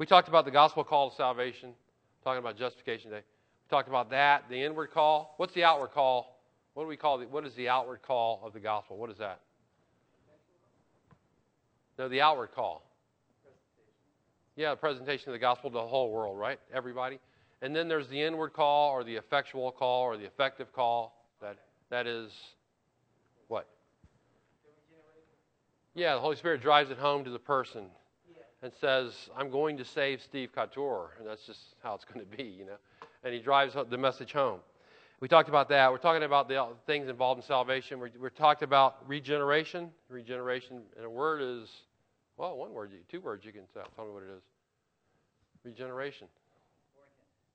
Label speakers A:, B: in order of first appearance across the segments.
A: We talked about the gospel call to salvation, talking about justification day. We talked about that, the inward call. What's the outward call? What do we call the, what is the outward call of the gospel? What is that? No, the outward call. Yeah, the presentation of the gospel to the whole world, right? Everybody. And then there's the inward call or the effectual call or the effective call. That that is what? Yeah, the Holy Spirit drives it home to the person and says, I'm going to save Steve Couture. And that's just how it's going to be, you know. And he drives the message home. We talked about that. We're talking about the uh, things involved in salvation. We're, we're talked about regeneration. Regeneration, in a word, is, well, one word, two words you can tell. Tell me what it is. Regeneration.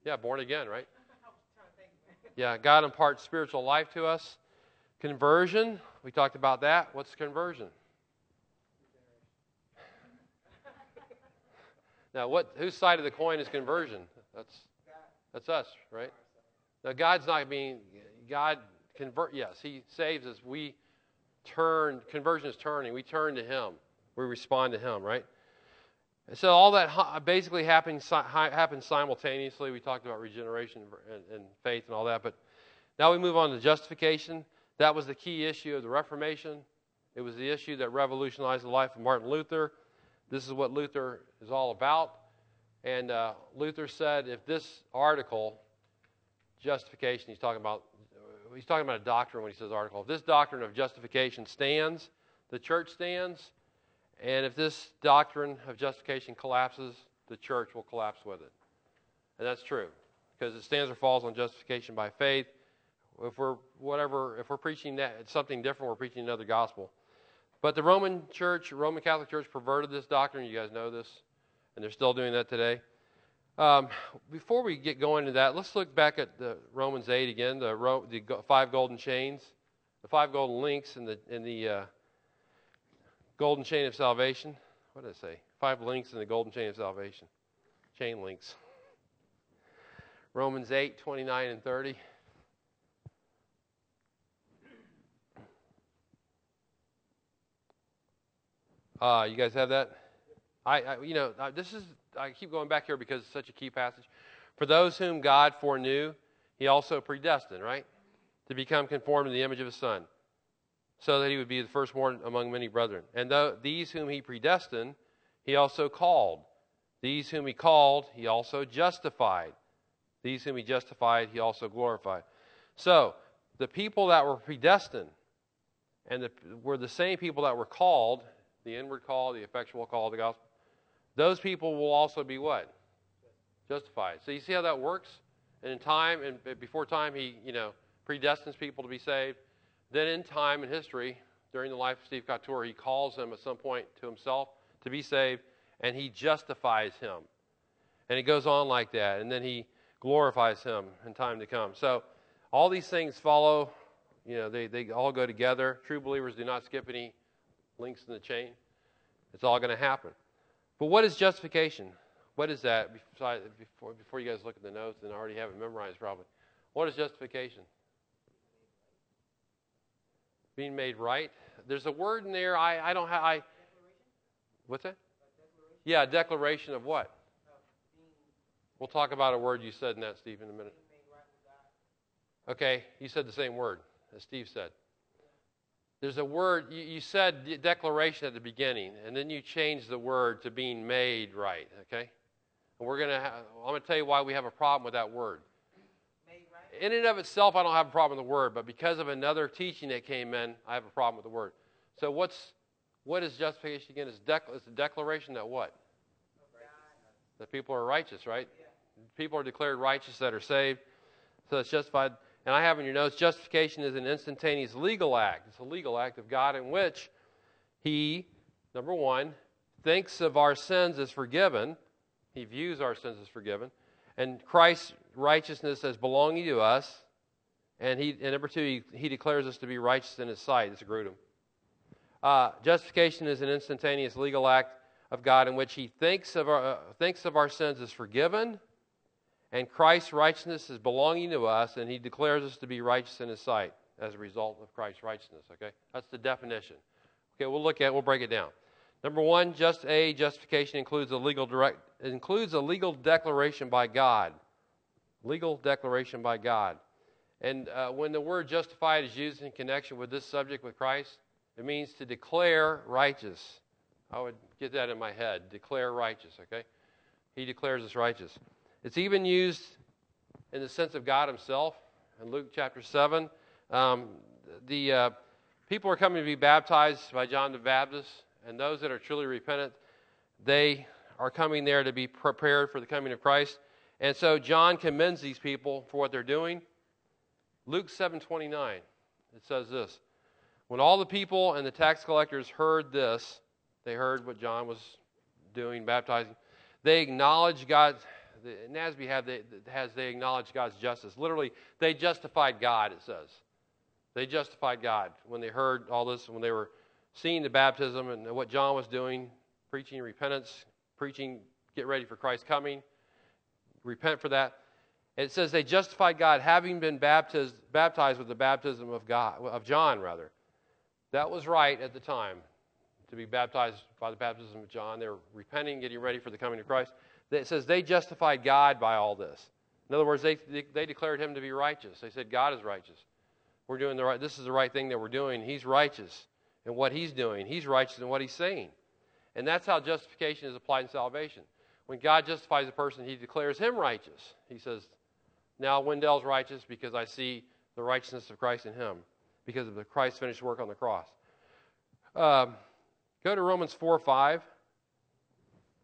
A: Yeah, born again, right? Yeah, God imparts spiritual life to us. Conversion, we talked about that. What's conversion? Now, what whose side of the coin is conversion? That's that's us, right? Now, God's not being God convert. Yes, He saves us. We turn. Conversion is turning. We turn to Him. We respond to Him, right? And so all that basically happens happens simultaneously. We talked about regeneration and, and faith and all that, but now we move on to justification. That was the key issue of the Reformation. It was the issue that revolutionized the life of Martin Luther. This is what Luther is all about. And uh, Luther said if this article, justification, he's talking about, he's talking about a doctrine when he says article. If this doctrine of justification stands, the church stands. And if this doctrine of justification collapses, the church will collapse with it. And that's true because it stands or falls on justification by faith. If we're whatever, if we're preaching that something different, we're preaching another gospel. But the Roman Church, Roman Catholic Church, perverted this doctrine. You guys know this, and they're still doing that today. Um, before we get going to that, let's look back at the Romans 8 again, the, the five golden chains, the five golden links in the, in the uh, golden chain of salvation. What did I say? Five links in the golden chain of salvation. Chain links. Romans 8, 29 and 30. Uh, you guys have that? I, I you know, uh, this is, I keep going back here because it's such a key passage. For those whom God foreknew, he also predestined, right? To become conformed to the image of his son, so that he would be the firstborn among many brethren. And though, these whom he predestined, he also called. These whom he called, he also justified. These whom he justified, he also glorified. So, the people that were predestined and the, were the same people that were called the inward call, the effectual call of the gospel, those people will also be what? Justified. So you see how that works? And in time, and before time, he, you know, predestines people to be saved. Then in time and history, during the life of Steve Couture, he calls them at some point to himself to be saved, and he justifies him. And it goes on like that. And then he glorifies him in time to come. So all these things follow, you know, they, they all go together. True believers do not skip any links in the chain. It's all going to happen. But what is justification? What is that? Before, before you guys look at the notes and already have it memorized, probably. What is justification? Being made right. There's a word in there. I, I don't have. I. What's that? Yeah, declaration of what? We'll talk about a word you said in that, Steve, in a minute. Okay, you said the same word as Steve said. There's a word, you, you said declaration at the beginning, and then you changed the word to being made right, okay? And we're going to, I'm going to tell you why we have a problem with that word. Right. In and of itself, I don't have a problem with the word, but because of another teaching that came in, I have a problem with the word. So what's, what is justification again? It's, dec- it's a declaration that what? That people are righteous, right? Yeah. People are declared righteous that are saved. So it's justified. And I have in your notes justification is an instantaneous legal act. It's a legal act of God in which He, number one, thinks of our sins as forgiven. He views our sins as forgiven. And Christ's righteousness as belonging to us. And, he, and number two, he, he declares us to be righteous in His sight. It's a Grudem. Uh, justification is an instantaneous legal act of God in which He thinks of our, uh, thinks of our sins as forgiven and Christ's righteousness is belonging to us, and he declares us to be righteous in his sight as a result of Christ's righteousness. Okay? That's the definition. Okay, we'll look at we'll break it down. Number one, just a justification includes a legal direct includes a legal declaration by God. Legal declaration by God. And uh, when the word justified is used in connection with this subject with Christ, it means to declare righteous. I would get that in my head. Declare righteous, okay? He declares us righteous. It's even used in the sense of God Himself in Luke chapter 7. Um, the uh, people are coming to be baptized by John the Baptist, and those that are truly repentant, they are coming there to be prepared for the coming of Christ. And so John commends these people for what they're doing. Luke 7:29 it says this. When all the people and the tax collectors heard this, they heard what John was doing, baptizing. They acknowledged God. NASB have, they, has they acknowledged God's justice. Literally, they justified God. It says they justified God when they heard all this, when they were seeing the baptism and what John was doing, preaching repentance, preaching get ready for Christ's coming, repent for that. It says they justified God having been baptized, baptized with the baptism of God of John rather. That was right at the time to be baptized by the baptism of John. They were repenting, getting ready for the coming of Christ. It says they justified God by all this. In other words, they, they declared him to be righteous. They said, God is righteous. We're doing the right, this is the right thing that we're doing. He's righteous in what he's doing, he's righteous in what he's saying. And that's how justification is applied in salvation. When God justifies a person, he declares him righteous. He says, Now Wendell's righteous because I see the righteousness of Christ in him, because of the Christ's finished work on the cross. Um, go to Romans 4 5.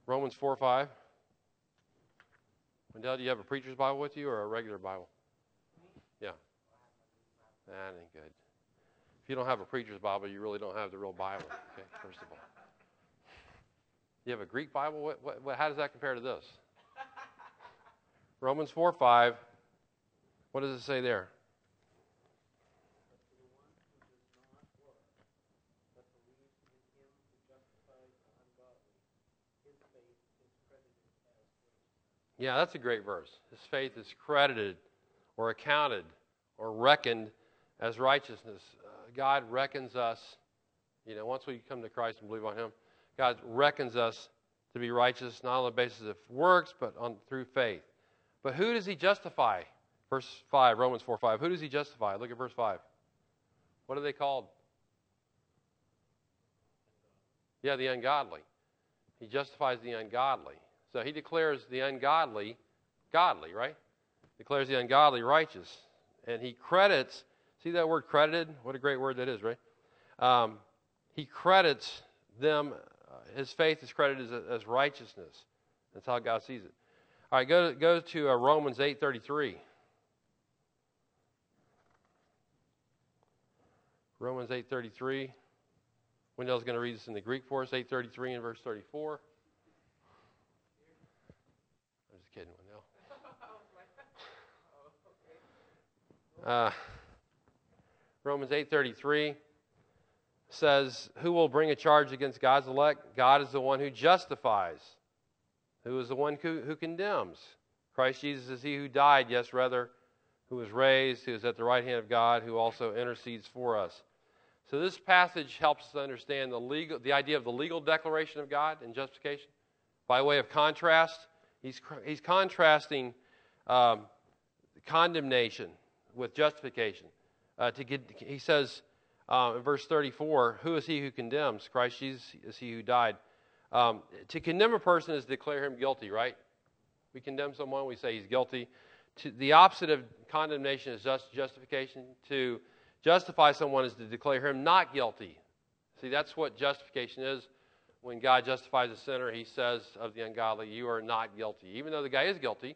A: Romans 4 5. Wendell, do you have a preacher's Bible with you or a regular Bible? Yeah. That ain't good. If you don't have a preacher's Bible, you really don't have the real Bible, okay, first of all. You have a Greek Bible? What, what, what, how does that compare to this? Romans 4 5. What does it say there? Yeah, that's a great verse. His faith is credited or accounted or reckoned as righteousness. Uh, God reckons us, you know, once we come to Christ and believe on Him, God reckons us to be righteous not on the basis of works, but on, through faith. But who does He justify? Verse 5, Romans 4 5. Who does He justify? Look at verse 5. What are they called? Yeah, the ungodly. He justifies the ungodly. So he declares the ungodly godly, right? Declares the ungodly righteous. And he credits, see that word credited? What a great word that is, right? Um, he credits them, uh, his faith is credited as, as, righteousness. That's how God sees it. All right, go to, go to uh, Romans 8.33. Romans 8.33. Wendell's going to read this in the Greek for us, 8.33 and verse 34. kidding, Wendell. Uh, Romans 8:33 says, "Who will bring a charge against God's elect? God is the one who justifies. Who is the one who, who condemns? Christ Jesus is he who died, yes, rather, who was raised, who is at the right hand of God, who also intercedes for us." So this passage helps us understand the legal, the idea of the legal declaration of God and justification. By way of contrast, He's, he's contrasting um, condemnation with justification. Uh, to get, he says uh, in verse 34, Who is he who condemns? Christ Jesus is he who died. Um, to condemn a person is to declare him guilty, right? We condemn someone, we say he's guilty. To, the opposite of condemnation is just justification. To justify someone is to declare him not guilty. See, that's what justification is when God justifies a sinner, he says of the ungodly, You are not guilty. Even though the guy is guilty,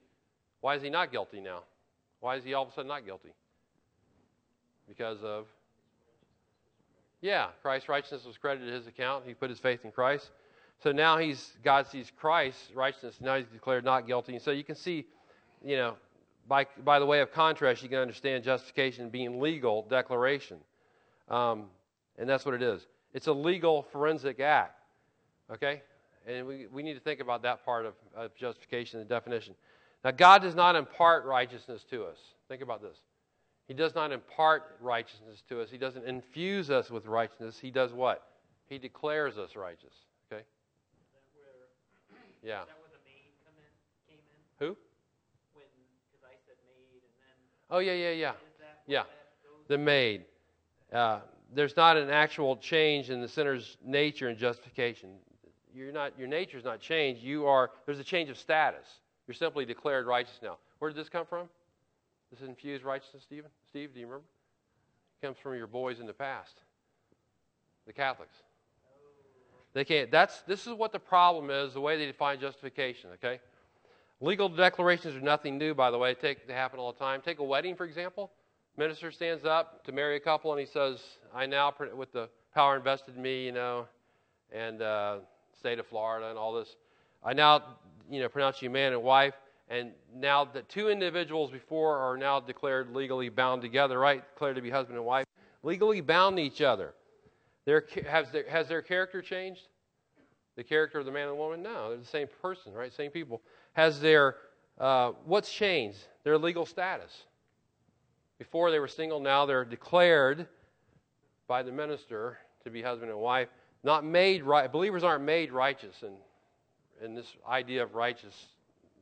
A: why is he not guilty now? Why is he all of a sudden not guilty? Because of, yeah, Christ's righteousness was credited to his account. He put his faith in Christ. So now he's, God sees Christ's righteousness. Now he's declared not guilty. And so you can see, you know, by, by the way of contrast, you can understand justification being legal declaration. Um, and that's what it is. It's a legal forensic act. Okay? And we, we need to think about that part of, of justification and definition. Now, God does not impart righteousness to us. Think about this. He does not impart righteousness to us. He doesn't infuse us with righteousness. He does what? He declares us righteous. Yeah.
B: Where the in, in?
A: Who?
B: When, because I said made
A: Oh, yeah, yeah, yeah. Yeah.
B: where that goes?
A: The made. Uh, there's not an actual change in the sinner's nature and justification. You're not, your nature's not changed. You are, there's a change of status. You're simply declared righteous now. Where did this come from? This infused righteousness, Stephen? Steve, do you remember? It comes from your boys in the past, the Catholics. They can't. That's this is what the problem is. The way they define justification. Okay, legal declarations are nothing new, by the way. Take, they happen all the time. Take a wedding, for example. Minister stands up to marry a couple, and he says, "I now, with the power invested in me, you know, and uh, state of Florida and all this, I now, you know, pronounce you man and wife." And now the two individuals before are now declared legally bound together, right? Declared to be husband and wife, legally bound to each other. Their, has, their, has their character changed? The character of the man and the woman? No, they're the same person, right? Same people. Has their, uh, what's changed? Their legal status. Before they were single, now they're declared by the minister to be husband and wife. Not made right. Believers aren't made righteous in, in this idea of righteous,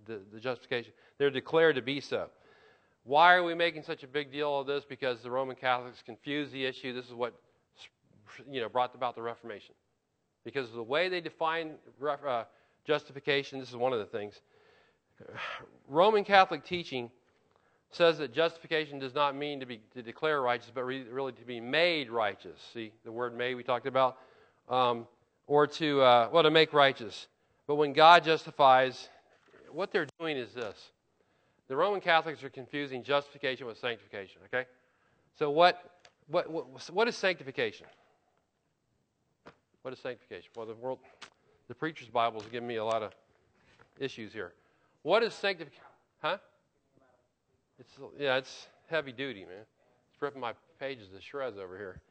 A: the, the justification. They're declared to be so. Why are we making such a big deal of this? Because the Roman Catholics confuse the issue. This is what you know, brought about the Reformation. Because the way they define uh, justification, this is one of the things. Roman Catholic teaching says that justification does not mean to be to declare righteous, but re- really to be made righteous. See the word "made" we talked about, um, or to uh, well to make righteous. But when God justifies, what they're doing is this: the Roman Catholics are confusing justification with sanctification. Okay, so what what what, what is sanctification? What is sanctification? Well, the world, the preacher's Bible is giving me a lot of issues here. What is sanctification? Huh? It's yeah, it's heavy duty, man. It's ripping my pages to shreds over here.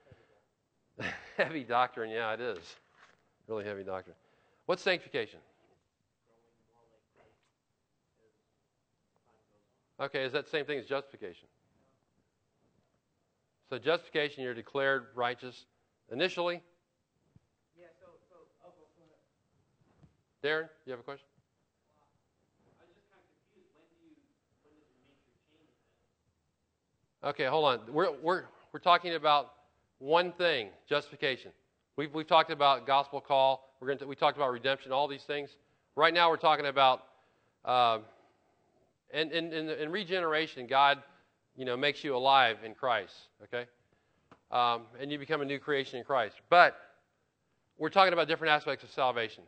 A: heavy doctrine, yeah, it is. Really heavy doctrine. What's sanctification? Okay, is that the same thing as justification? So justification, you're declared righteous initially,
B: Yeah, so, so, oh, go ahead.
A: Darren, you have a question?
B: I was just kind of confused. When do you, when does your nature change?
A: Okay, hold on. We're, we're, we're talking about one thing justification. We've, we've talked about gospel call, we're going to, we talked about redemption, all these things. Right now, we're talking about, um, in, in, in, in regeneration, God you know, makes you alive in Christ, okay? Um, and you become a new creation in Christ. But we're talking about different aspects of salvation.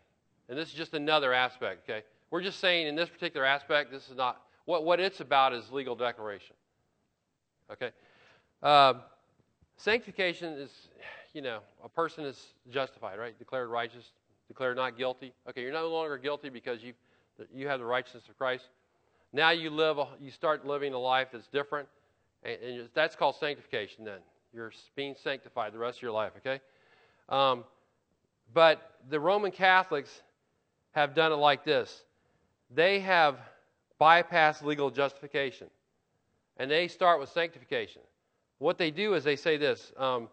A: And this is just another aspect, okay? We're just saying in this particular aspect, this is not, what, what it's about is legal declaration. Okay? Um, sanctification is, you know, a person is justified, right? Declared righteous, declared not guilty. Okay, you're no longer guilty because you you have the righteousness of Christ. Now you live, a, you start living a life that's different, and, and that's called sanctification. Then you're being sanctified the rest of your life. Okay, um, but the Roman Catholics have done it like this: they have bypassed legal justification, and they start with sanctification. What they do is they say this: um,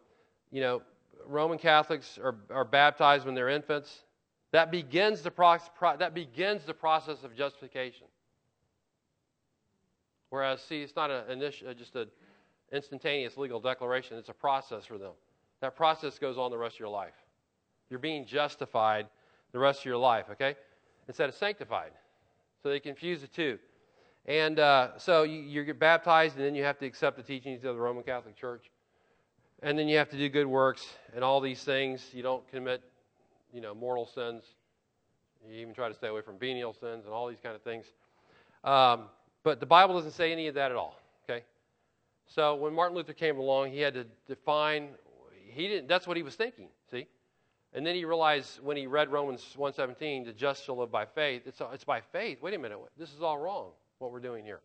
A: you know, Roman Catholics are, are baptized when they're infants. That begins the pro- that begins the process of justification. Whereas, see, it's not a, initial, just an instantaneous legal declaration. It's a process for them. That process goes on the rest of your life. You're being justified the rest of your life, okay? Instead of sanctified. So they confuse the two. And uh, so you, you get baptized, and then you have to accept the teachings of the Roman Catholic Church. And then you have to do good works and all these things. You don't commit you know, mortal sins. You even try to stay away from venial sins and all these kind of things. Um, but the Bible doesn't say any of that at all. Okay. So when Martin Luther came along, he had to define. He didn't. That's what he was thinking. See. And then he realized when he read Romans 1:17, the just shall live by faith. It's, it's by faith. Wait a minute. This is all wrong. What we're doing here.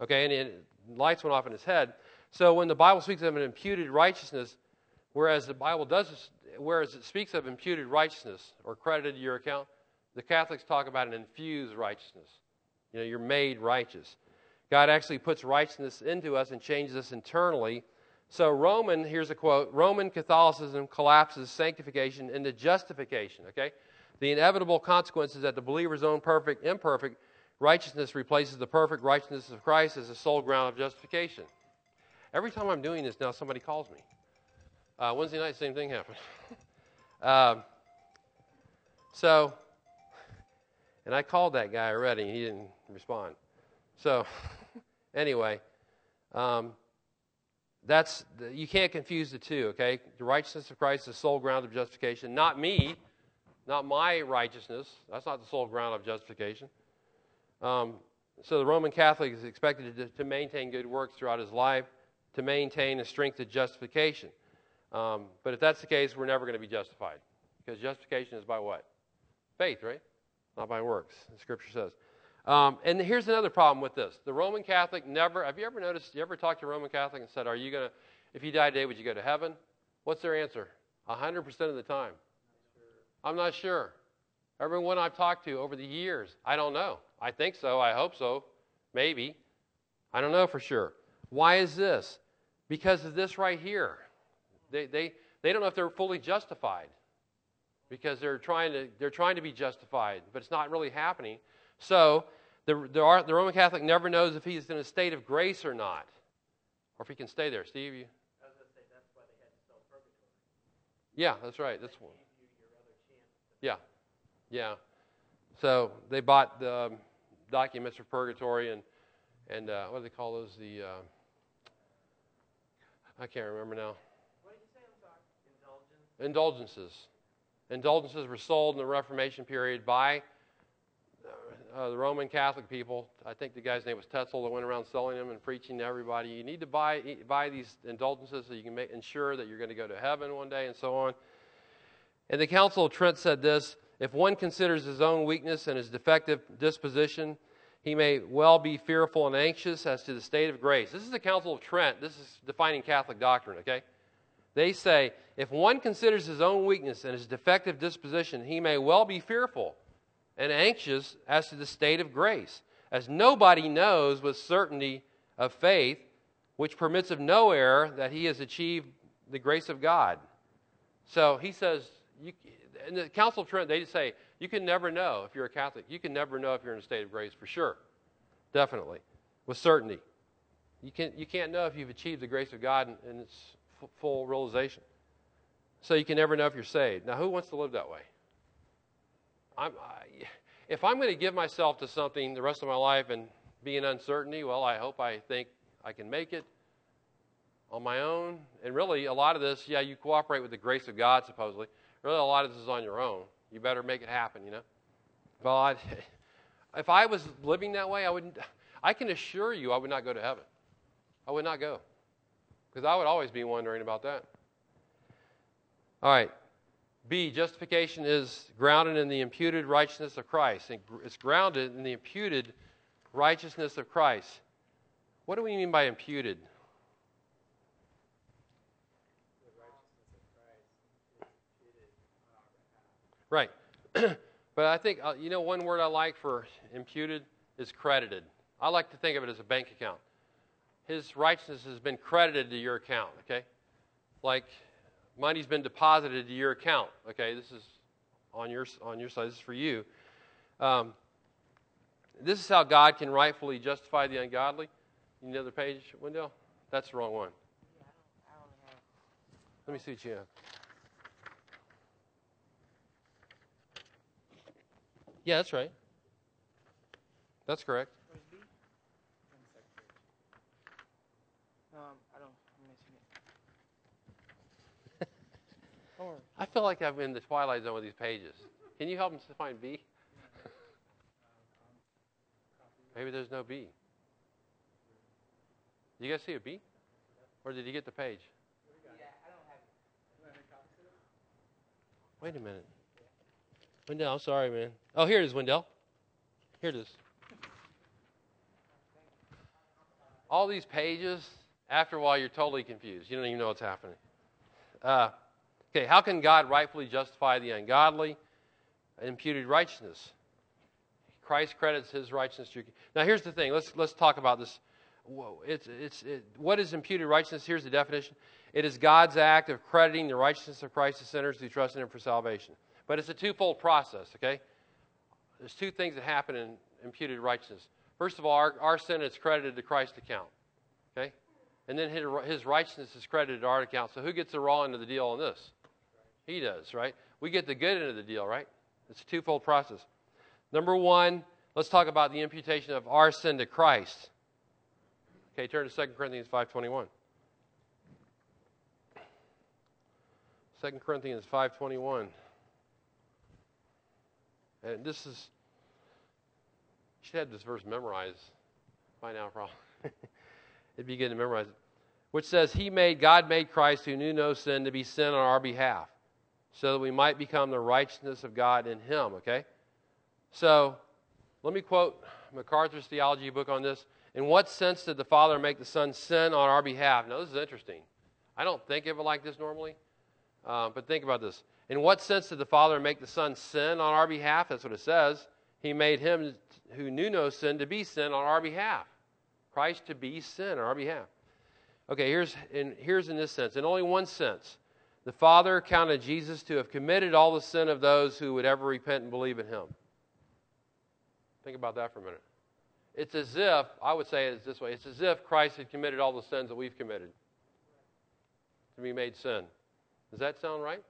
A: Okay. And it, lights went off in his head. So when the Bible speaks of an imputed righteousness, whereas the Bible does whereas it speaks of imputed righteousness or credited to your account, the Catholics talk about an infused righteousness. You know, you're made righteous. God actually puts righteousness into us and changes us internally. So, Roman, here's a quote Roman Catholicism collapses sanctification into justification, okay? The inevitable consequence is that the believer's own perfect, imperfect righteousness replaces the perfect righteousness of Christ as the sole ground of justification. Every time I'm doing this now, somebody calls me. Uh, Wednesday night, same thing happened. um, so, and I called that guy already, and he didn't respond. So, anyway, um, that's you can't confuse the two. Okay, the righteousness of Christ is the sole ground of justification, not me, not my righteousness. That's not the sole ground of justification. Um, so the Roman Catholic is expected to, to, maintain good works throughout his life to maintain a strength of justification. Um, but if that's the case, we're never going to be justified because justification is by what? Faith, right? Not by works. The Scripture says. Um, and here's another problem with this: the Roman Catholic never. Have you ever noticed? You ever talked to a Roman Catholic and said, "Are you going to, if you die today, would you go to heaven?" What's their answer? hundred percent of the time. I'm not sure. Everyone I've talked to over the years, I don't know. I think so. I hope so. Maybe. I don't know for sure. Why is this? Because of this right here. They, they, they don't know if they're fully justified because they're trying to, they're trying to be justified, but it's not really happening. So the, the, the Roman Catholic never knows if he's in a state of grace or not, or if he can stay there. Steve, you?
B: I was going to say that's why they had to spell purgatory.
A: Yeah, that's right. That's one. Yeah, yeah. So they bought the um, documents for purgatory and and uh, what do they call those? The uh, I can't remember now.
B: What did you say? I'm sorry. Indulgence.
A: Indulgences. Indulgences were sold in the Reformation period by uh, the Roman Catholic people. I think the guy's name was Tetzel that went around selling them and preaching to everybody. You need to buy buy these indulgences so you can make, ensure that you're going to go to heaven one day and so on. And the Council of Trent said this: If one considers his own weakness and his defective disposition, he may well be fearful and anxious as to the state of grace. This is the Council of Trent. This is defining Catholic doctrine. Okay. They say if one considers his own weakness and his defective disposition, he may well be fearful and anxious as to the state of grace, as nobody knows with certainty of faith, which permits of no error that he has achieved the grace of God. So he says, you, in the Council of Trent, they say, you can never know if you're a Catholic. You can never know if you're in a state of grace for sure. Definitely. With certainty. You, can, you can't know if you've achieved the grace of God in, in its f- full realization. So you can never know if you're saved. Now, who wants to live that way? I'm, I, if I'm going to give myself to something the rest of my life and be in uncertainty, well, I hope I think I can make it on my own. And really, a lot of this, yeah, you cooperate with the grace of God, supposedly. Really, a lot of this is on your own. You better make it happen, you know? Well, I, if I was living that way, I wouldn't. I can assure you I would not go to heaven. I would not go. Because I would always be wondering about that. All right. B, justification is grounded in the imputed righteousness of Christ. It's grounded in the imputed righteousness of Christ. What do we mean by imputed? Right. but I think, uh, you know, one word I like for imputed is credited. I like to think of it as a bank account. His righteousness has been credited to your account, okay? Like money's been deposited to your account. Okay, this is on your on your side. This is for you. Um, this is how God can rightfully justify the ungodly. You need another page, Wendell? That's the wrong one. Let me see what you have. Yeah, that's right. That's correct. I feel like I'm in the twilight zone with these pages. Can you help them to find B? Maybe there's no B. You guys see a B? Or did you get the page? Wait a minute. Wendell, I'm sorry, man. Oh, here it is, Wendell. Here it is. All these pages, after a while, you're totally confused. You don't even know what's happening. Uh, Okay, how can God rightfully justify the ungodly? Imputed righteousness. Christ credits his righteousness to you. Now, here's the thing. Let's, let's talk about this. It's, it's, it, what is imputed righteousness? Here's the definition it is God's act of crediting the righteousness of Christ to sinners who trust in him for salvation. But it's a twofold process, okay? There's two things that happen in imputed righteousness. First of all, our, our sin is credited to Christ's account, okay? And then his, his righteousness is credited to our account. So who gets the raw end of the deal on this? He does, right? We get the good end of the deal, right? It's a twofold process. Number one, let's talk about the imputation of our sin to Christ. Okay, turn to 2 Corinthians 5.21. 2 Corinthians 5.21. And this is, you should have this verse memorized by now, probably. It'd be good to memorize it. Which says, He made, God made Christ who knew no sin to be sin on our behalf, so that we might become the righteousness of God in Him, okay? So, let me quote MacArthur's theology book on this. In what sense did the Father make the Son sin on our behalf? Now, this is interesting. I don't think of it like this normally, uh, but think about this. In what sense did the Father make the Son sin on our behalf? That's what it says. He made him who knew no sin to be sin on our behalf. Christ to be sin on our behalf. Okay, here's in, here's in this sense. In only one sense, the Father counted Jesus to have committed all the sin of those who would ever repent and believe in him. Think about that for a minute. It's as if, I would say it this way it's as if Christ had committed all the sins that we've committed to be made sin. Does that sound right?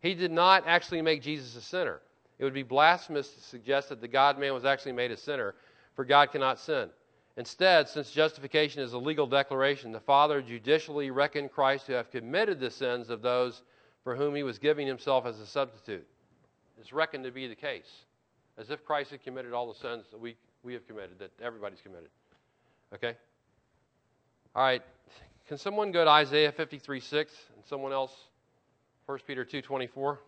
A: He did not actually make Jesus a sinner. It would be blasphemous to suggest that the God man was actually made a sinner, for God cannot sin. Instead, since justification is a legal declaration, the Father judicially reckoned Christ to have committed the sins of those for whom he was giving himself as a substitute. It's reckoned to be the case, as if Christ had committed all the sins that we, we have committed, that everybody's committed. Okay? All right. Can someone go to Isaiah 53 6 and someone else 1 Peter 2:24.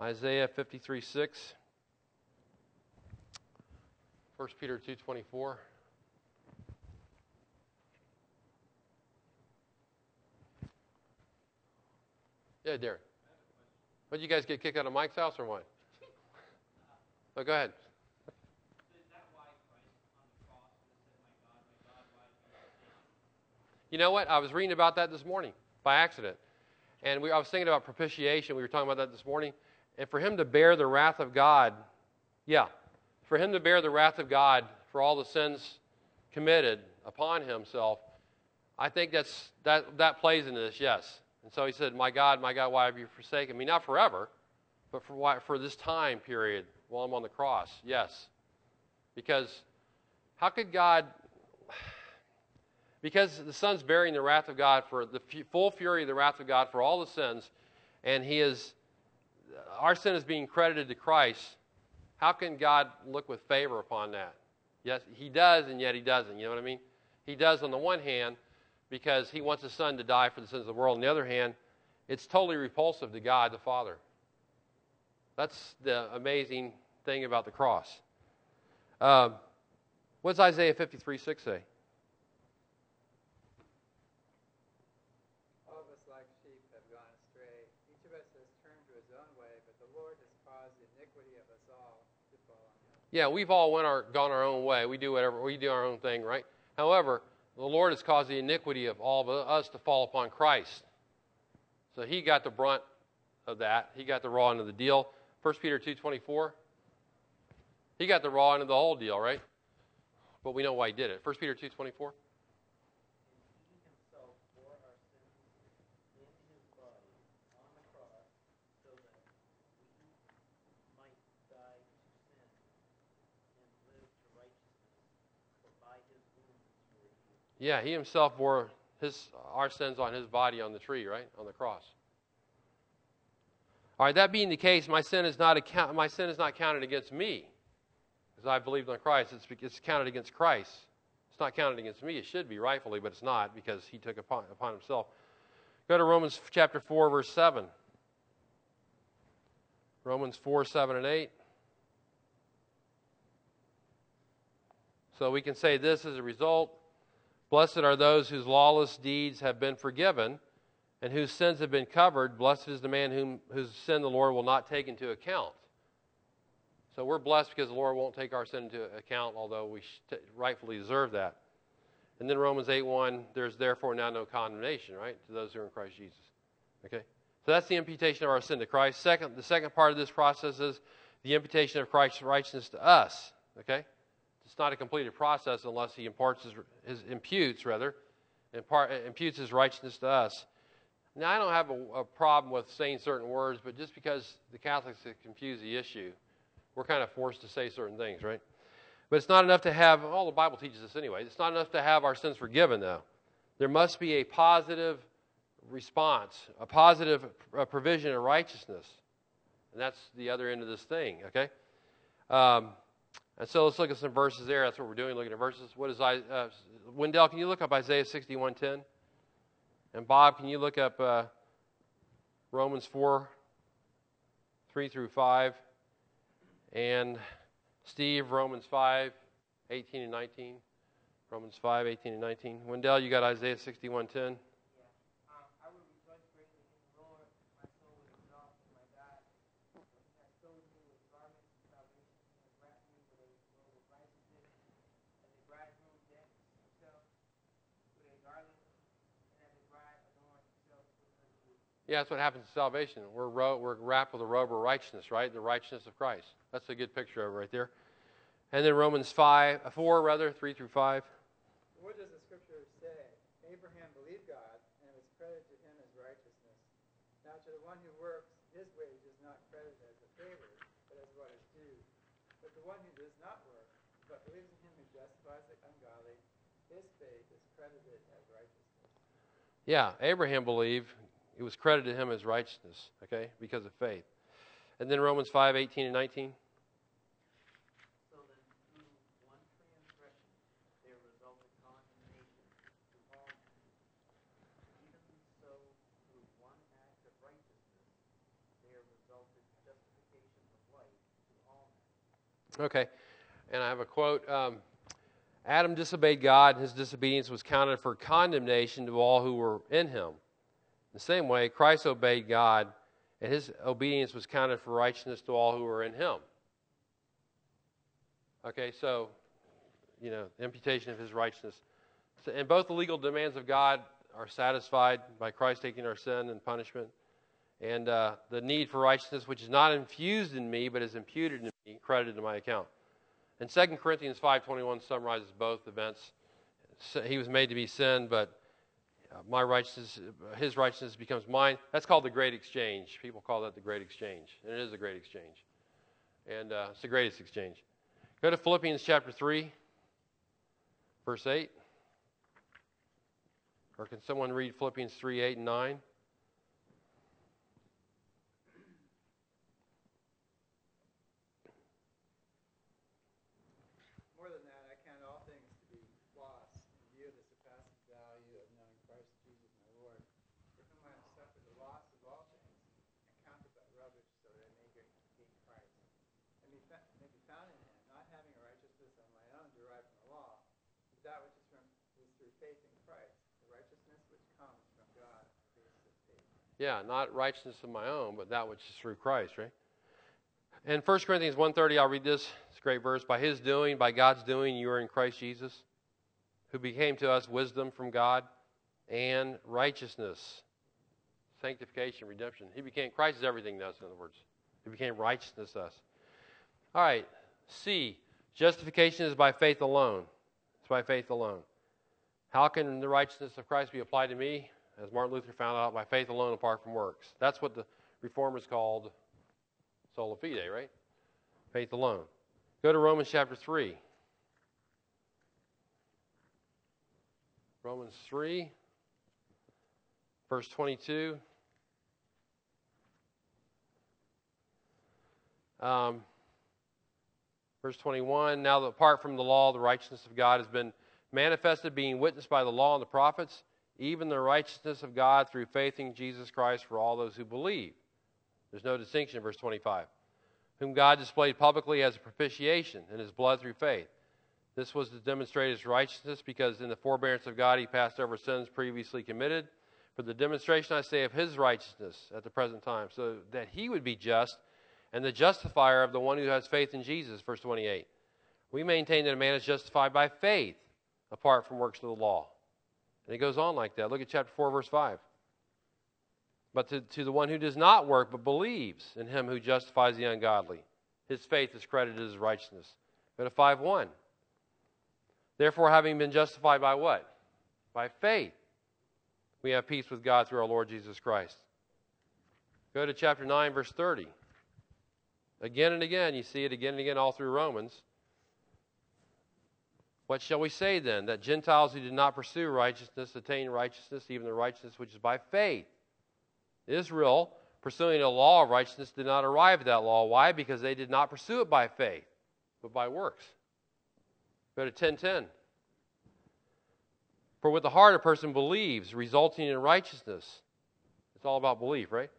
A: Isaiah 53 6. 1 Peter 2:24. Yeah, Darren. But you guys get kicked out of Mike's house or what? Oh, go ahead. You know what? I was reading about that this morning by accident. And we, I was thinking about propitiation. We were talking about that this morning. And for him to bear the wrath of God, yeah, for him to bear the wrath of God for all the sins committed upon himself, I think that's, that, that plays into this, yes. And so he said, My God, my God, why have you forsaken me? Not forever, but for, why, for this time period while I'm on the cross, yes. Because how could God because the Son's bearing the wrath of God for the full fury of the wrath of God for all the sins, and He is, our sin is being credited to Christ. How can God look with favor upon that? Yes, He does, and yet He doesn't. You know what I mean? He does on the one hand because He wants His Son to die for the sins of the world. On the other hand, it's totally repulsive to God the Father. That's the amazing thing about the cross. Um, what does Isaiah 53 6 say? Yeah, we've all went our, gone our own way. We do whatever we do our own thing, right? However, the Lord has caused the iniquity of all of us to fall upon Christ. So he got the brunt of that. He got the raw end of the deal. 1 Peter 2.24. He got the raw end of the whole deal, right? But we know why he did it. 1 Peter 2.24. Yeah, he himself bore his, our sins on his body on the tree, right? On the cross. All right, that being the case, my sin is not, account, my sin is not counted against me because I believed on Christ. It's, it's counted against Christ. It's not counted against me. It should be, rightfully, but it's not because he took upon, upon himself. Go to Romans chapter 4, verse 7. Romans 4, 7, and 8. So we can say this as a result Blessed are those whose lawless deeds have been forgiven and whose sins have been covered. Blessed is the man whom, whose sin the Lord will not take into account. So we're blessed because the Lord won't take our sin into account, although we rightfully deserve that. And then Romans 8 1, there's therefore now no condemnation, right, to those who are in Christ Jesus. Okay? So that's the imputation of our sin to Christ. Second, the second part of this process is the imputation of Christ's righteousness to us. Okay? It's not a completed process unless he imparts his, his imputes rather, imputes his righteousness to us. Now I don't have a, a problem with saying certain words, but just because the Catholics have confused the issue, we're kind of forced to say certain things, right? But it's not enough to have, all the Bible teaches us anyway, it's not enough to have our sins forgiven, though. There must be a positive response, a positive provision of righteousness. And that's the other end of this thing, okay? Um, and so let's look at some verses there. That's what we're doing, looking at verses. What is I? Uh, Wendell, can you look up Isaiah 61:10? And Bob, can you look up uh, Romans 4, 3 through 5? And Steve, Romans 5, 18 and 19. Romans 5, 18 and 19. Wendell, you got Isaiah 61:10. Yeah, that's what happens in salvation. We're, ro- we're wrapped with a robe of righteousness, right? The righteousness of Christ. That's a good picture of it right there. And then Romans 5, uh, 4, rather, 3 through 5.
C: What does the scripture say? Abraham believed God, and it was credited to him as righteousness. Now, to the one who works, his wage is not credited as a favor, but as what is due. But the one who does not work, but believes in him who justifies the ungodly, his faith is credited as righteousness.
A: Yeah, Abraham believed, it was credited to him as righteousness, okay, because of faith. And then Romans 5, 18 and 19.
B: So then, through one transgression, there resulted condemnation to all men. Even so, through one act of righteousness, there resulted justification of life to all men.
A: Okay, and I have a quote. Um, Adam disobeyed God, and his disobedience was counted for condemnation to all who were in him. The same way, Christ obeyed God, and his obedience was counted for righteousness to all who were in him. Okay, so, you know, the imputation of his righteousness. So, and both the legal demands of God are satisfied by Christ taking our sin and punishment. And uh, the need for righteousness, which is not infused in me, but is imputed to me, credited to my account. And 2 Corinthians 5.21 summarizes both events. He was made to be sin, but my righteousness, his righteousness becomes mine. That's called the great exchange. People call that the great exchange, and it is a great exchange. And uh, it's the greatest exchange. Go to Philippians chapter 3, verse 8. Or can someone read Philippians 3, 8, and 9?
C: More than that, I count all things to be loss in view of the surpassing value of knowing Christ Jesus my Lord, for whom I have suffered the loss of all things, and count it but rubbish, so that I may gain gain Christ, and be, fa- may be found in him, not having a righteousness of my own derived from the law, but that which is from is through faith in Christ, the righteousness which comes from God on the basis of faith.
A: Yeah, not righteousness of my own, but that which is through Christ, right? And 1 Corinthians 1.30, I'll read this. It's a great verse. By his doing, by God's doing, you are in Christ Jesus, who became to us wisdom from God and righteousness, sanctification, redemption. He became, Christ is everything to us, in other words. He became righteousness to us. All right, C, justification is by faith alone. It's by faith alone. How can the righteousness of Christ be applied to me? As Martin Luther found out, by faith alone apart from works. That's what the reformers called sola fide, right? Faith alone. Go to Romans chapter 3. Romans 3, verse 22. Um, verse 21 Now, that apart from the law, the righteousness of God has been manifested, being witnessed by the law and the prophets, even the righteousness of God through faith in Jesus Christ for all those who believe. There's no distinction in verse 25. Whom God displayed publicly as a propitiation in his blood through faith. This was to demonstrate his righteousness because in the forbearance of God he passed over sins previously committed. For the demonstration, I say, of his righteousness at the present time, so that he would be just and the justifier of the one who has faith in Jesus. Verse 28. We maintain that a man is justified by faith apart from works of the law. And it goes on like that. Look at chapter 4, verse 5. But to, to the one who does not work, but believes in him who justifies the ungodly, his faith is credited as righteousness. Go to 5 1. Therefore, having been justified by what? By faith, we have peace with God through our Lord Jesus Christ. Go to chapter 9, verse 30. Again and again, you see it again and again all through Romans. What shall we say then? That Gentiles who did not pursue righteousness attain righteousness, even the righteousness which is by faith. Israel, pursuing a law of righteousness, did not arrive at that law. Why? Because they did not pursue it by faith, but by works. Go to 1010. For with the heart a person believes, resulting in righteousness. It's all about belief, right?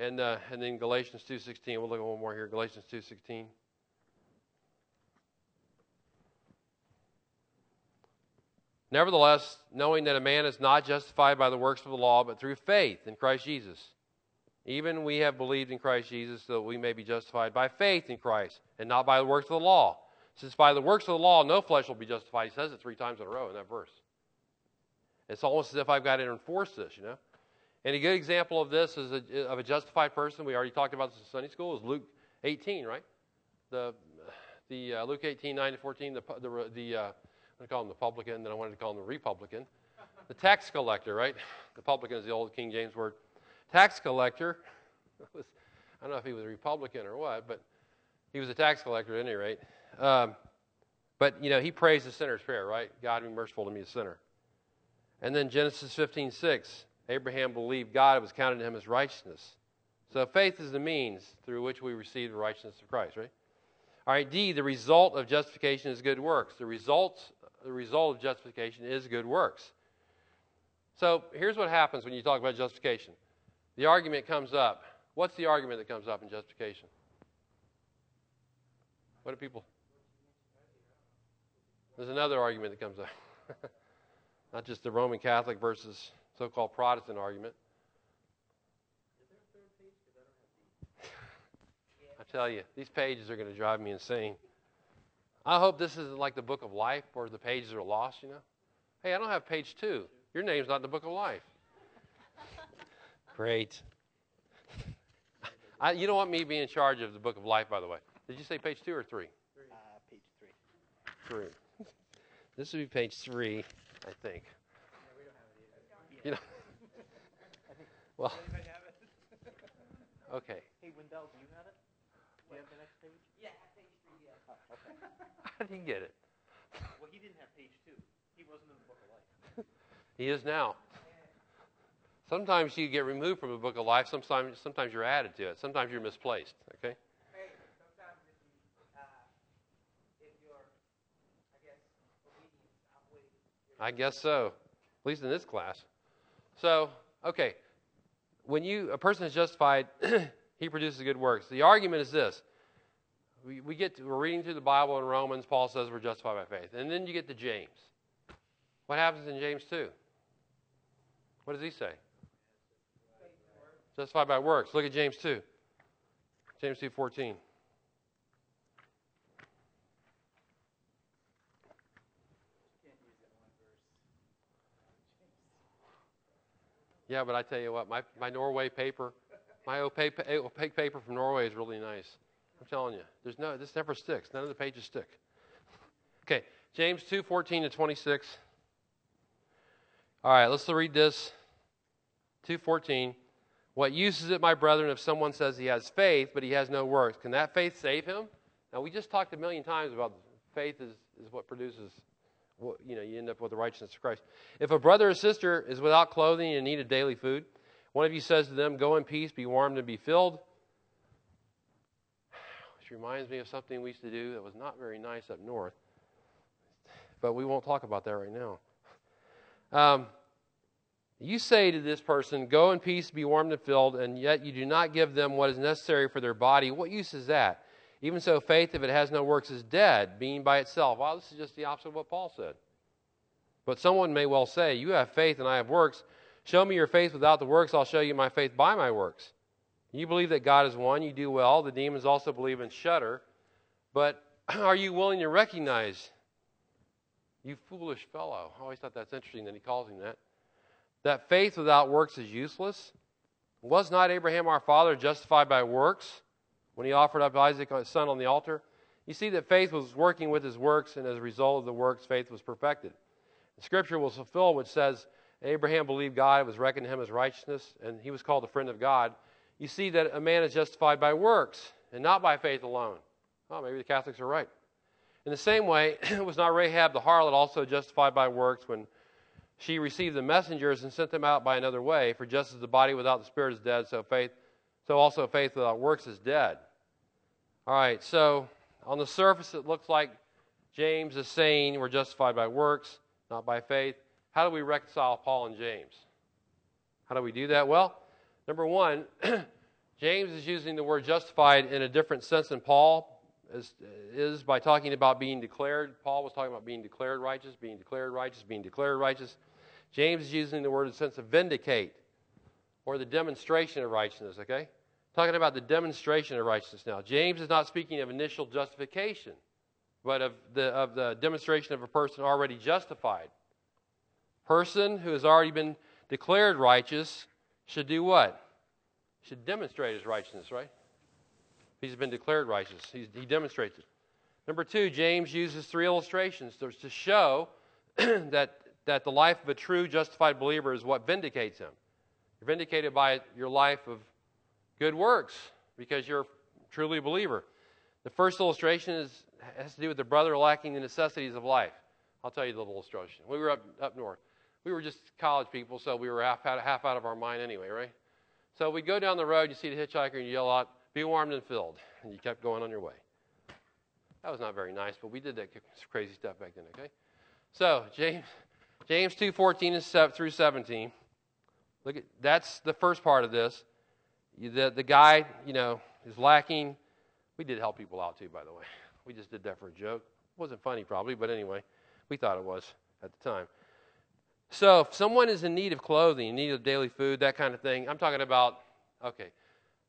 A: And, uh, and then Galatians 2.16. We'll look at one more here. Galatians 2.16. Nevertheless, knowing that a man is not justified by the works of the law, but through faith in Christ Jesus. Even we have believed in Christ Jesus so that we may be justified by faith in Christ and not by the works of the law. Since by the works of the law no flesh will be justified. He says it three times in a row in that verse. It's almost as if I've got to enforce this, you know. And a good example of this is a, of a justified person. We already talked about this in Sunday school. Is Luke 18, right? The the uh, Luke 18, 9 to 14. The the uh, I call him the publican, then I wanted to call him the republican. The tax collector, right? The publican is the old King James word. Tax collector was, I don't know if he was a Republican or what, but he was a tax collector at any rate. Um, but, you know, he prays the sinner's prayer, right? God be merciful to me, a sinner. And then Genesis 15, 6, Abraham believed God, it was counted to him as righteousness. So faith is the means through which we receive the righteousness of Christ, right? All right, D, the result of justification is good works. The results the result of justification is good works. So here's what happens when you talk about justification. The argument comes up. What's the argument that comes up in justification? What do people? There's another argument that comes up. Not just the Roman Catholic versus so called Protestant argument. I tell you, these pages are going to drive me insane. I hope this isn't like the book of life where the pages are lost, you know. Hey, I don't have page two. Your name's not in the book of life. Great. I, you don't want me being in charge of the book of life, by the way. Did you say page two or three?
B: Uh, page three.
A: Three. this would be page three, I think. No, we don't have it either. You know. well. okay.
B: Hey, Wendell, do you have it? Do you have the next page?
D: Page three, yeah.
B: Oh, okay.
A: I didn't get it.
B: Well, he didn't have page two. He wasn't in the book of life.
A: He is now. Sometimes you get removed from a book of life. Sometimes, sometimes you're added to it. Sometimes you're misplaced. Okay.
D: Hey, sometimes if you, uh, if you're, I guess, obedience outweighs.
A: I guess so. At least in this class. So, okay. When you a person is justified, he produces good works. The argument is this: we, we get to, we're reading through the Bible in Romans. Paul says we're justified by faith, and then you get to James. What happens in James two? What does he say? Justified by works. Look at James two. James two fourteen. Yeah, but I tell you what, my, my Norway paper, my opaque, opaque paper from Norway is really nice. I'm telling you, there's no, this never sticks. None of the pages stick. Okay, James 2 14 to 26. All right, let's read this. 2:14. What use is it, my brethren, if someone says he has faith but he has no works? Can that faith save him? Now we just talked a million times about faith is, is what produces what, you know, you end up with the righteousness of Christ. If a brother or sister is without clothing and need of daily food, one of you says to them, Go in peace, be warmed and be filled. Reminds me of something we used to do that was not very nice up north. But we won't talk about that right now. Um, you say to this person, Go in peace, be warmed and filled, and yet you do not give them what is necessary for their body. What use is that? Even so, faith, if it has no works, is dead, being by itself. Well, this is just the opposite of what Paul said. But someone may well say, You have faith and I have works. Show me your faith without the works, I'll show you my faith by my works. You believe that God is one, you do well. The demons also believe and shudder. But are you willing to recognize You foolish fellow. I always thought that's interesting that he calls him that. That faith without works is useless. Was not Abraham our father justified by works when he offered up Isaac, his son, on the altar? You see that faith was working with his works, and as a result of the works, faith was perfected. The scripture will fulfill which says, Abraham believed God, it was reckoned to him as righteousness, and he was called a friend of God. You see that a man is justified by works and not by faith alone. Oh, maybe the Catholics are right. In the same way, was not Rahab the harlot also justified by works when she received the messengers and sent them out by another way? For just as the body without the spirit is dead, so faith, so also faith without works is dead. All right, so on the surface, it looks like James is saying we're justified by works, not by faith. How do we reconcile Paul and James? How do we do that? Well, number one, James is using the word justified in a different sense than Paul is, is by talking about being declared. Paul was talking about being declared righteous, being declared righteous, being declared righteous. James is using the word in the sense of vindicate or the demonstration of righteousness, okay? Talking about the demonstration of righteousness now. James is not speaking of initial justification, but of the, of the demonstration of a person already justified. Person who has already been declared righteous should do what? Should demonstrate his righteousness, right? He's been declared righteous. He's, he demonstrates it. Number two, James uses three illustrations to, show that, that the life of a true justified believer is what vindicates him. You're vindicated by your life of good works because you're truly a believer. The first illustration is, has to do with the brother lacking the necessities of life. I'll tell you the little illustration. We were up, up north. We were just college people, so we were half out, half out of our mind anyway, right? So we go down the road, you see the hitchhiker, and you yell out, be warmed and filled. And you kept going on your way. That was not very nice, but we did that crazy stuff back then, okay? So, James, James 2 14 through 17. Look at that's the first part of this. The, the guy, you know, is lacking. We did help people out too, by the way. We just did that for a joke. It wasn't funny, probably, but anyway, we thought it was at the time. So, if someone is in need of clothing, in need of daily food, that kind of thing, I'm talking about, okay,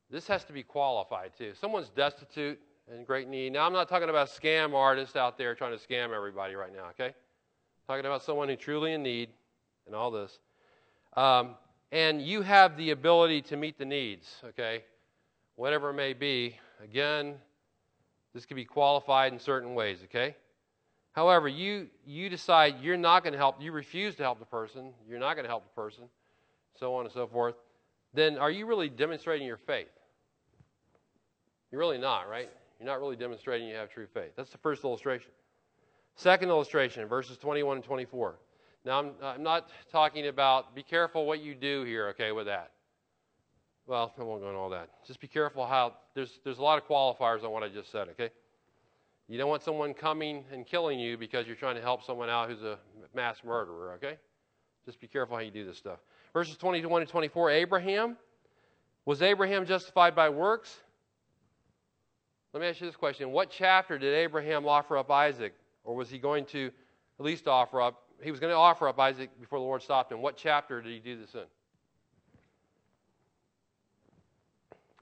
A: this has to be qualified too. Someone's destitute and great need. Now, I'm not talking about scam artists out there trying to scam everybody right now, okay? I'm talking about someone who's truly in need and all this. Um, and you have the ability to meet the needs, okay? Whatever it may be. Again, this could be qualified in certain ways, okay? However, you, you decide you're not going to help, you refuse to help the person, you're not going to help the person, so on and so forth, then are you really demonstrating your faith? You're really not, right? You're not really demonstrating you have true faith. That's the first illustration. Second illustration, verses 21 and 24. Now, I'm, I'm not talking about, be careful what you do here, okay, with that. Well, I won't go into all that. Just be careful how, there's, there's a lot of qualifiers on what I just said, okay? You don't want someone coming and killing you because you're trying to help someone out who's a mass murderer, okay? Just be careful how you do this stuff. Verses 21 to 24 Abraham, was Abraham justified by works? Let me ask you this question. What chapter did Abraham offer up Isaac? Or was he going to at least offer up? He was going to offer up Isaac before the Lord stopped him. What chapter did he do this in?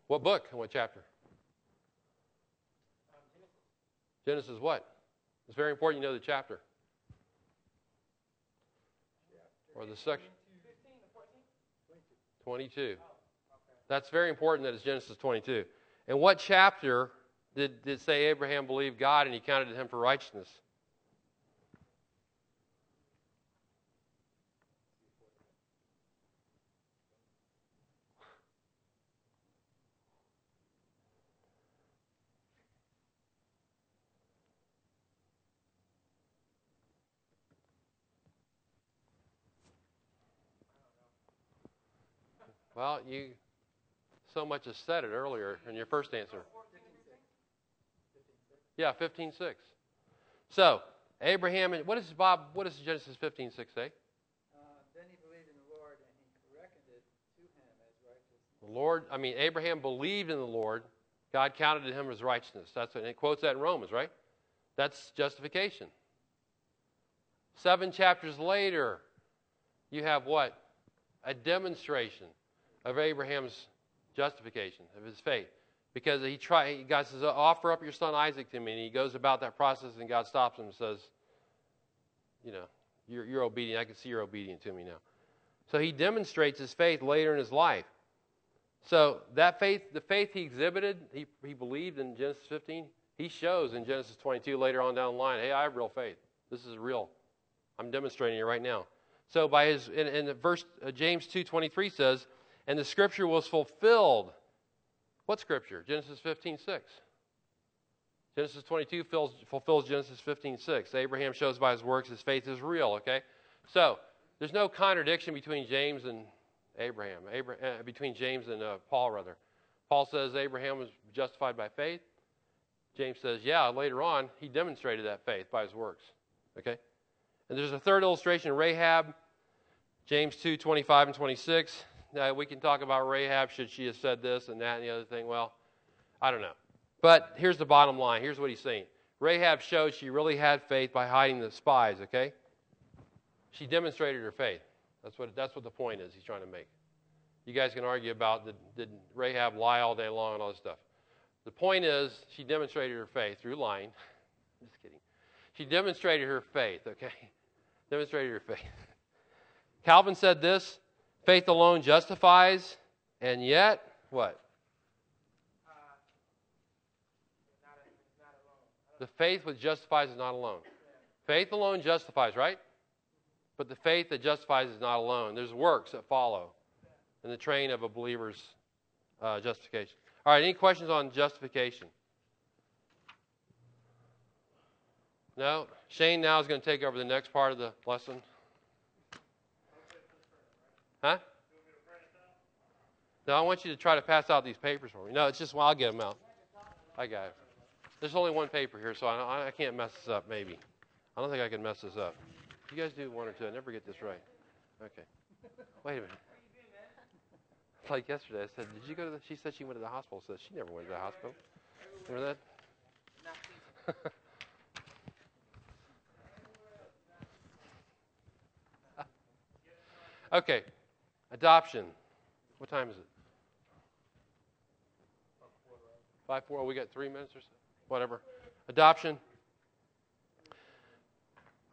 A: What book and what chapter? Genesis what? It's very important you know the chapter. Or the section. 22. That's very important that it's Genesis 22. And what chapter did, did say Abraham believed God and he counted him for righteousness? Well, you so much as said it earlier in your first answer. Yeah, 15:6. So, Abraham, what does Bob? What does Genesis 15:6 say?
C: Uh, then he believed in the Lord, and he reckoned it to him as righteousness.
A: The Lord, I mean, Abraham believed in the Lord. God counted to him as righteousness. That's and it quotes that in Romans, right? That's justification. Seven chapters later, you have what? A demonstration of Abraham's justification, of his faith. Because he tried, God says, offer up your son Isaac to me. And he goes about that process, and God stops him and says, you know, you're, you're obedient. I can see you're obedient to me now. So he demonstrates his faith later in his life. So that faith, the faith he exhibited, he, he believed in Genesis 15, he shows in Genesis 22 later on down the line, hey, I have real faith. This is real. I'm demonstrating it right now. So by his, in, in verse uh, James 2.23 says, and the scripture was fulfilled. What scripture? Genesis 15.6. Genesis 22 fills, fulfills Genesis 15:6. Abraham shows by his works his faith is real. Okay, so there's no contradiction between James and Abraham. Abraham uh, between James and uh, Paul, rather. Paul says Abraham was justified by faith. James says, yeah, later on he demonstrated that faith by his works. Okay, and there's a third illustration, Rahab. James 2, 25 and 26. We can talk about Rahab. Should she have said this and that and the other thing? Well, I don't know. But here's the bottom line. Here's what he's saying. Rahab showed she really had faith by hiding the spies, okay? She demonstrated her faith. That's what, that's what the point is he's trying to make. You guys can argue about did, did Rahab lie all day long and all this stuff. The point is she demonstrated her faith through lying. Just kidding. She demonstrated her faith, okay? Demonstrated her faith. Calvin said this faith alone justifies, and yet, what? The faith which justifies is not alone. Faith alone justifies, right? But the faith that justifies is not alone. There's works that follow in the train of a believer's uh, justification. All right, any questions on justification? No? Shane now is going to take over the next part of the lesson. Huh? No, I want you to try to pass out these papers for me. No, it's just, well, I'll get them out. I got it. There's only one paper here, so I, I can't mess this up, maybe. I don't think I can mess this up. You guys do one or two. I never get this right. Okay. Wait a minute. Like yesterday, I said, "Did you go to the?" She said she went to the hospital. Says she never went to the hospital. Remember that? okay. Adoption. What time is it? Five four. Oh, we got three minutes or so whatever. Adoption.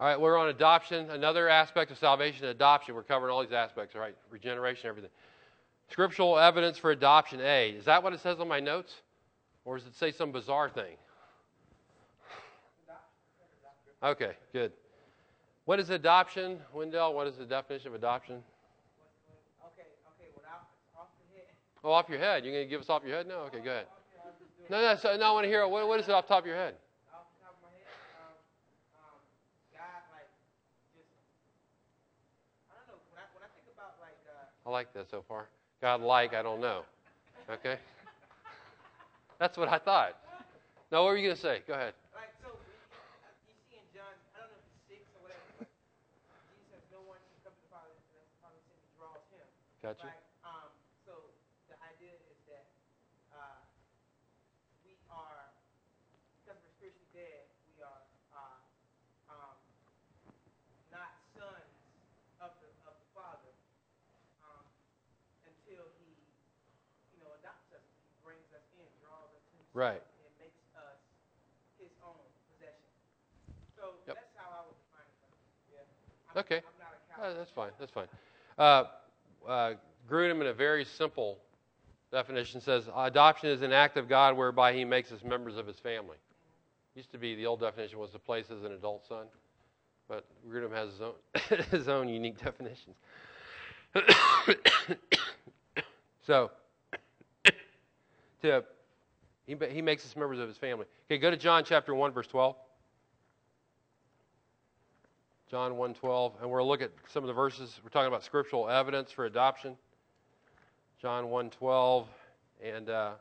A: All right, we're on adoption. Another aspect of salvation, adoption. We're covering all these aspects, all right? Regeneration, everything. Scriptural evidence for adoption, A. Is that what it says on my notes? Or does it say some bizarre thing? Okay, good. What is adoption, Wendell? What is the definition of adoption?
D: Okay, okay, without off the head.
A: Oh, off your head. You're going to give us off your head now? Okay, go ahead. No, no, so, no, I want to hear. What, what is it off the top of your head?
D: Like, I don't know, when I, think about, like,
A: I like that so far. God like, I don't know. Okay? That's what I thought. Now, what were you going to say? Go ahead.
D: like, so, you, you see in John, I don't know if it's 6 or whatever, but Jesus says, no one can come to the Father unless the Father simply draws him.
A: Gotcha.
D: Right? Um, so the idea is that uh, we are, because we're spiritually dead, we are uh, um, not sons of the of the Father um, until He, you know, adopts us. He brings us in, draws us to Himself,
A: Right.
D: and makes us His own possession. So
A: Yep.
D: that's how I would define it. Yeah. I'm,
A: Okay.
D: I'm not a
A: Uh,
D: Calvinist.
A: that's fine. That's fine. Uh, uh, Grudem, in a very simple definition, says adoption is an act of God whereby He makes us members of His family. Used to be the old definition was to place as an adult son, but Grudem has his own, his own unique definitions. so, to he, he makes us members of His family. Okay, go to John chapter one, verse twelve. John 1:12, and we'll look at some of the verses. We're talking about scriptural evidence for adoption. John 1:12, and uh,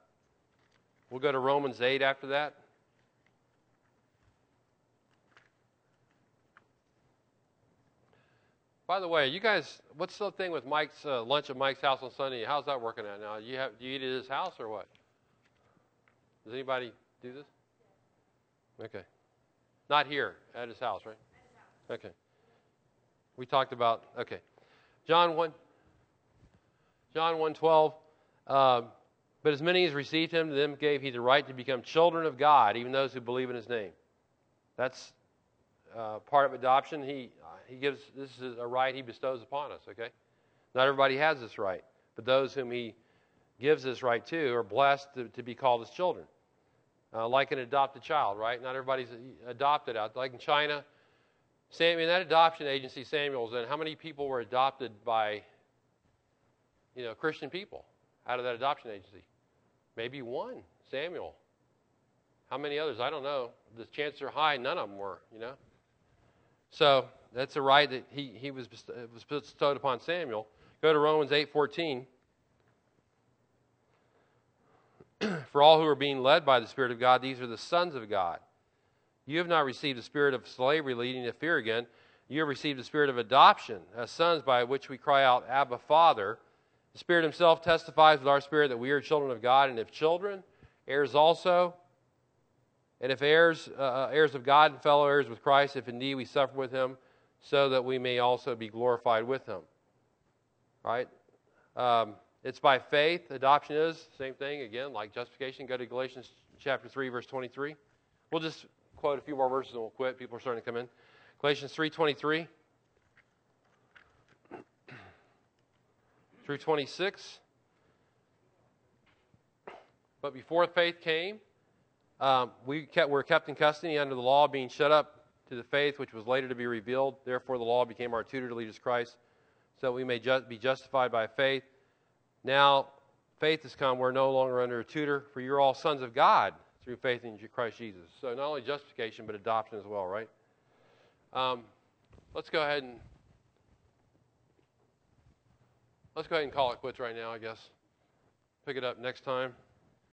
A: we'll go to Romans 8 after that. By the way, you guys, what's the thing with Mike's uh, lunch at Mike's house on Sunday? How's that working out now? You have, do you eat at his house or what? Does anybody do this? Okay, not here at his house, right? Okay. We talked about okay. John 1 John 1:12 um, but as many as received him to them gave he the right to become children of God even those who believe in his name. That's uh, part of adoption. He, he gives, this is a right he bestows upon us, okay? Not everybody has this right, but those whom he gives this right to are blessed to, to be called his children. Uh, like an adopted child, right? Not everybody's adopted out. Like in China, Sam, in that adoption agency, Samuel's in, how many people were adopted by, you know, Christian people out of that adoption agency? Maybe one, Samuel. How many others? I don't know. The chances are high none of them were, you know. So that's a right that he, he was, was bestowed upon Samuel. Go to Romans 8.14. For all who are being led by the Spirit of God, these are the sons of God. You have not received the spirit of slavery leading to fear again. You have received the spirit of adoption as sons by which we cry out, Abba, Father. The Spirit Himself testifies with our spirit that we are children of God, and if children, heirs also, and if heirs, uh, uh heirs of God and fellow heirs with Christ, if indeed we suffer with Him, so that we may also be glorified with Him. Right? Um, it's by faith. Adoption is same thing again, like justification. Go to Galatians chapter three, verse twenty-three. We'll just quote a few more verses and we'll quit. People are starting to come in. Galatians three twenty-three through twenty-six. But before faith came, um, we kept, were kept in custody under the law, being shut up to the faith which was later to be revealed. Therefore, the law became our tutor to lead us Christ, so that we may ju- be justified by faith. Now, faith has come. We're no longer under a tutor, for you're all sons of God through faith in Christ Jesus. So, not only justification, but adoption as well, right? Um, let's go ahead and let's go ahead and call it quits right now, I guess. Pick it up next time.